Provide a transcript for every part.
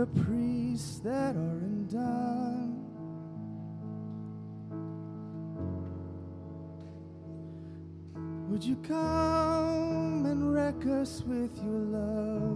your priests that are undone. Would you come and wreck us with your love?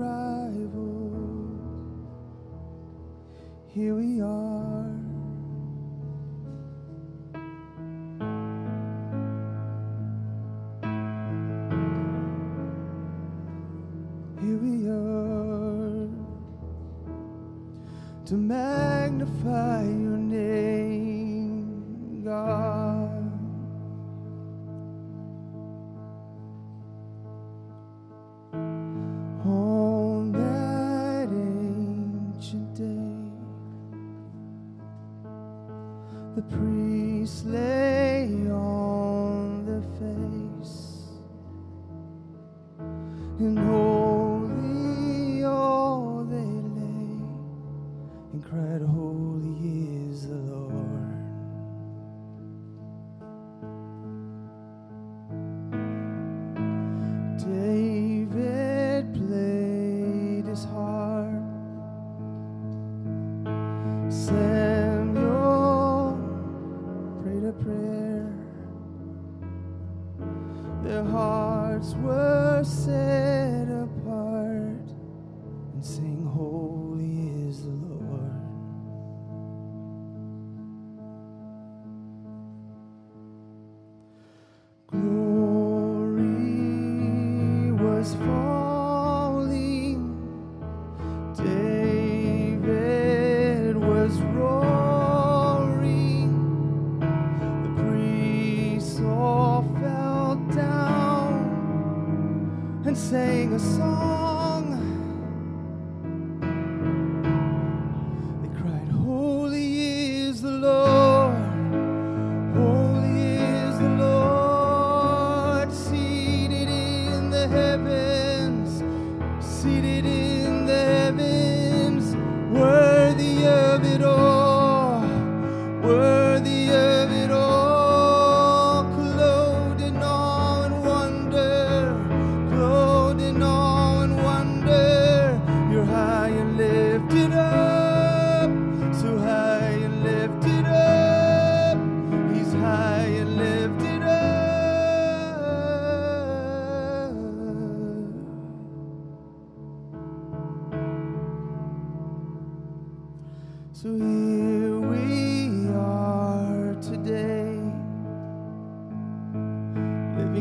arrival. Here we are.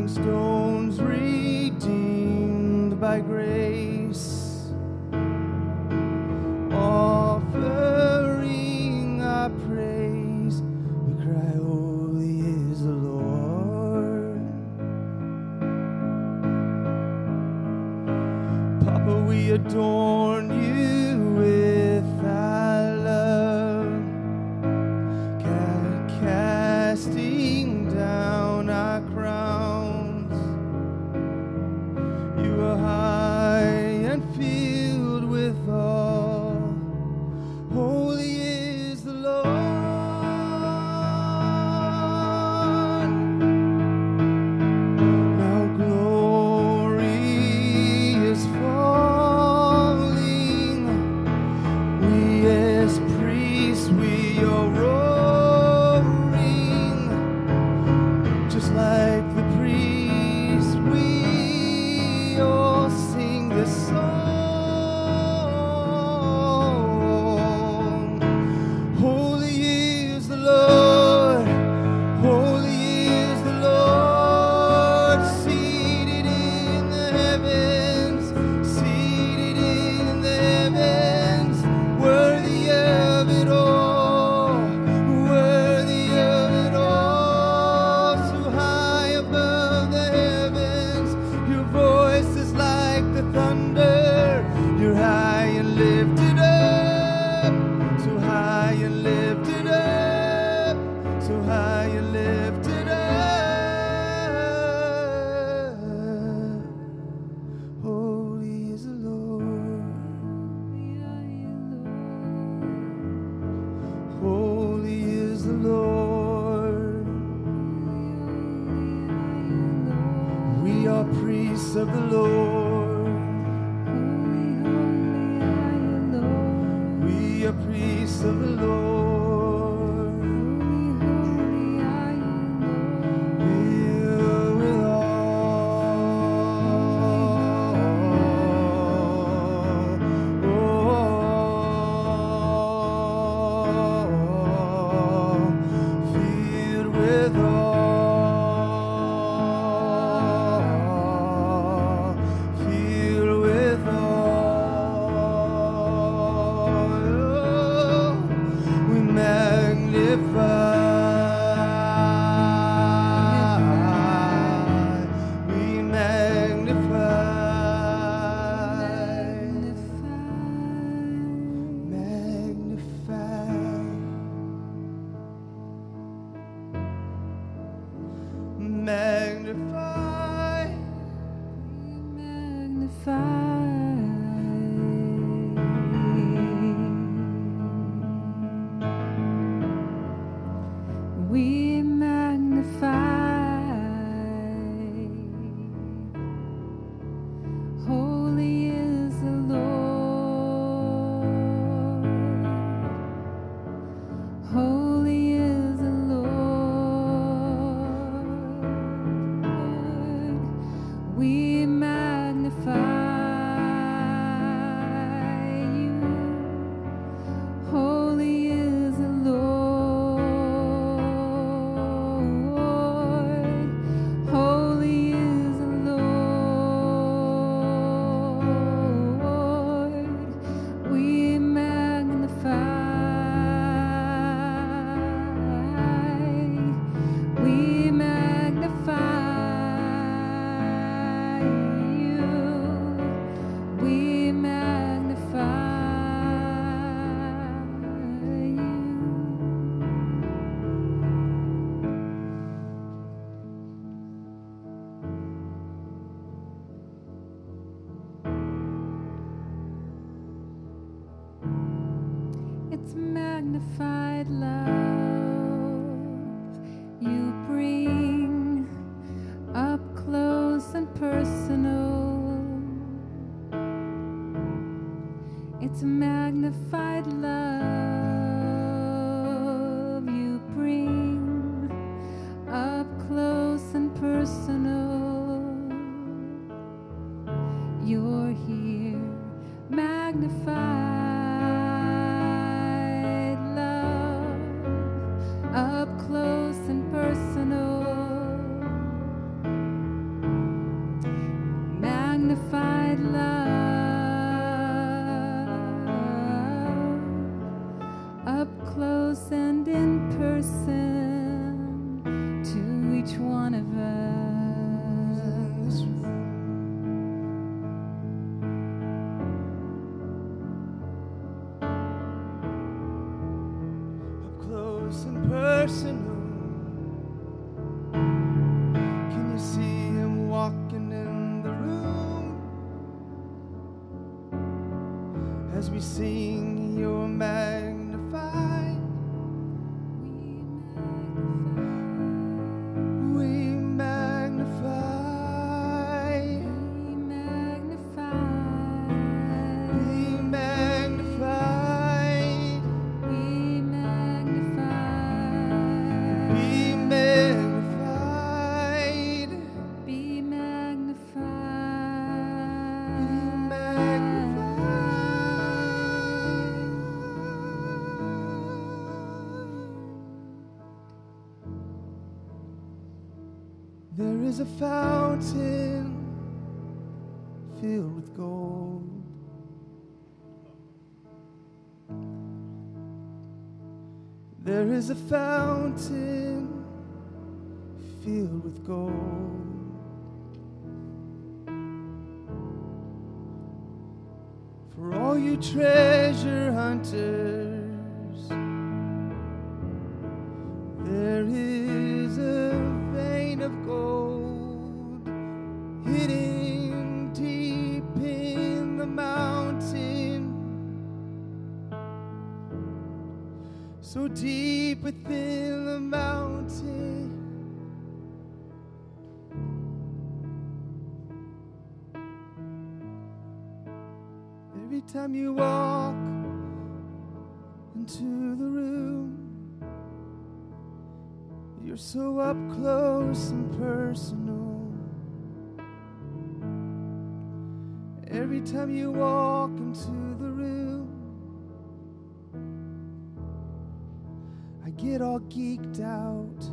stones redeemed by grace. how you lifted. its magnified love. You bring up close and personal. It's magnified. each one of us. a fountain filled with gold. There is a fountain filled with gold. For all you treasure hunters. Every time you walk into the room, you're so up close and personal. Every time you walk into the room, I get all geeked out.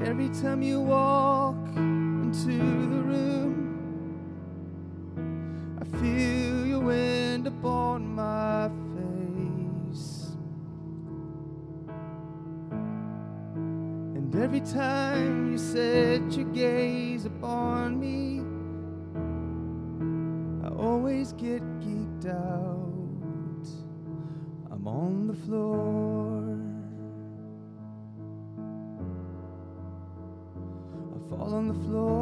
Every time you walk into the room, time you set your gaze upon me, I always get geeked out. I'm on the floor. I fall on the floor.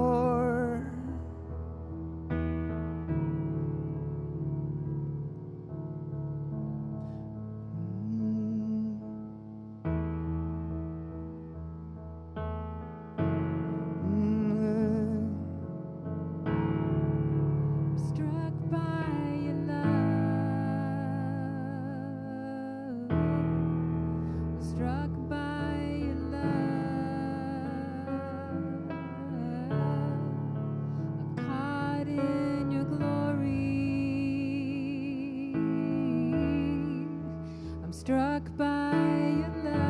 I'm struck by your love.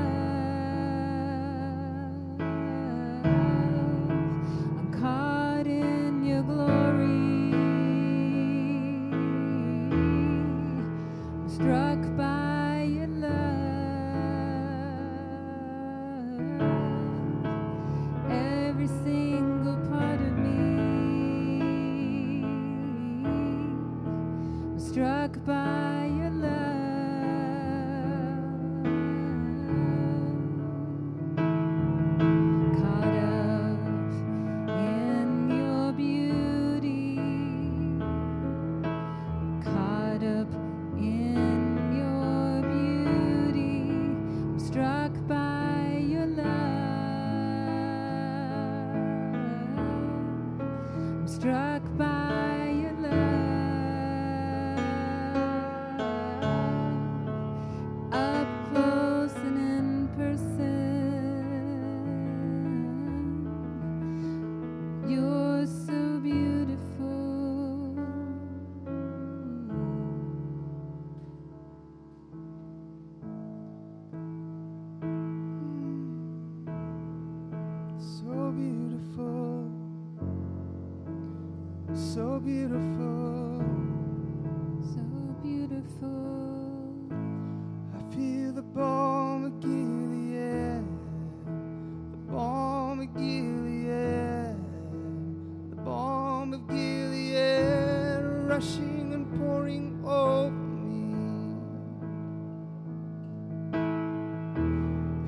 Struck by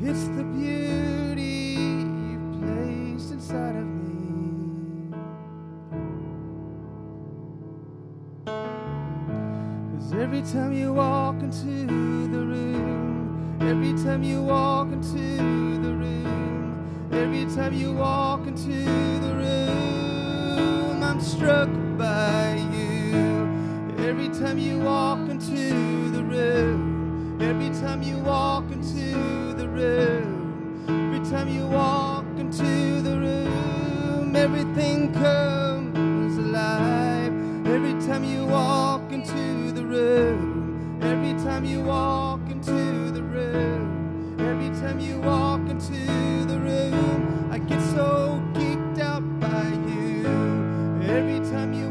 It's the beauty you've placed inside of me. Cause every time you walk into the room, every time you walk into the room, every time you walk into the room, I'm struck by you. Every time you walk into the room, every time you walk into every time you walk into the room, everything comes alive. Every time you walk into the room, every time you walk into the room, every time you walk into the room, I get so geeked out by you. Every time you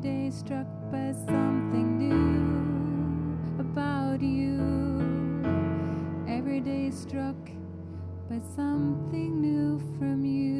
day struck by something new about you. Every day struck by something new from you.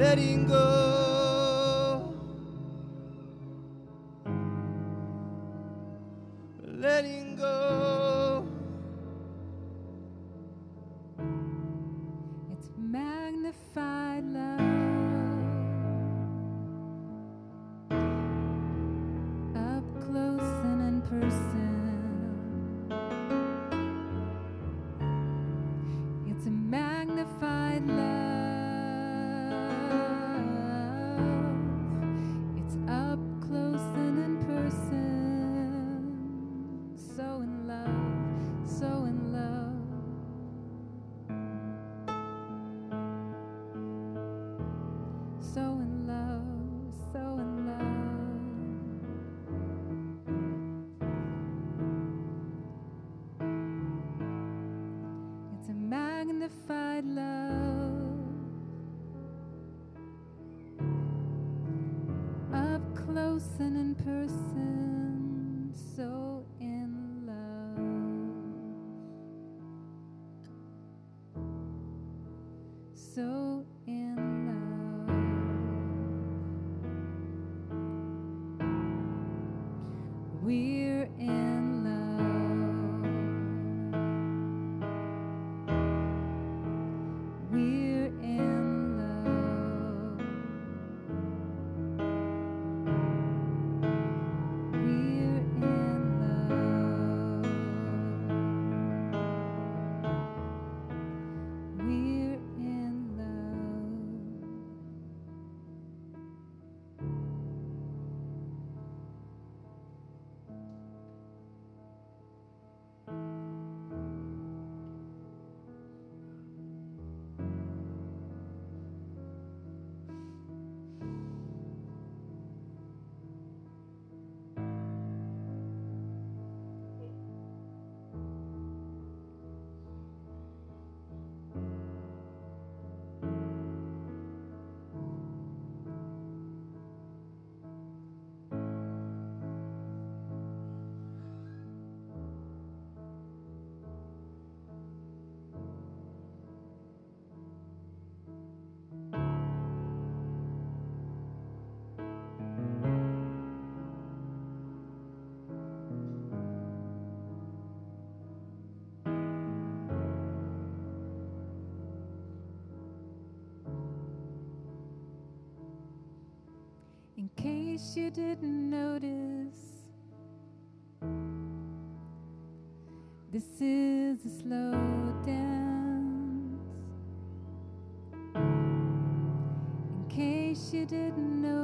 letting go. her case you didn't notice, this is a slow dance. In case you didn't notice.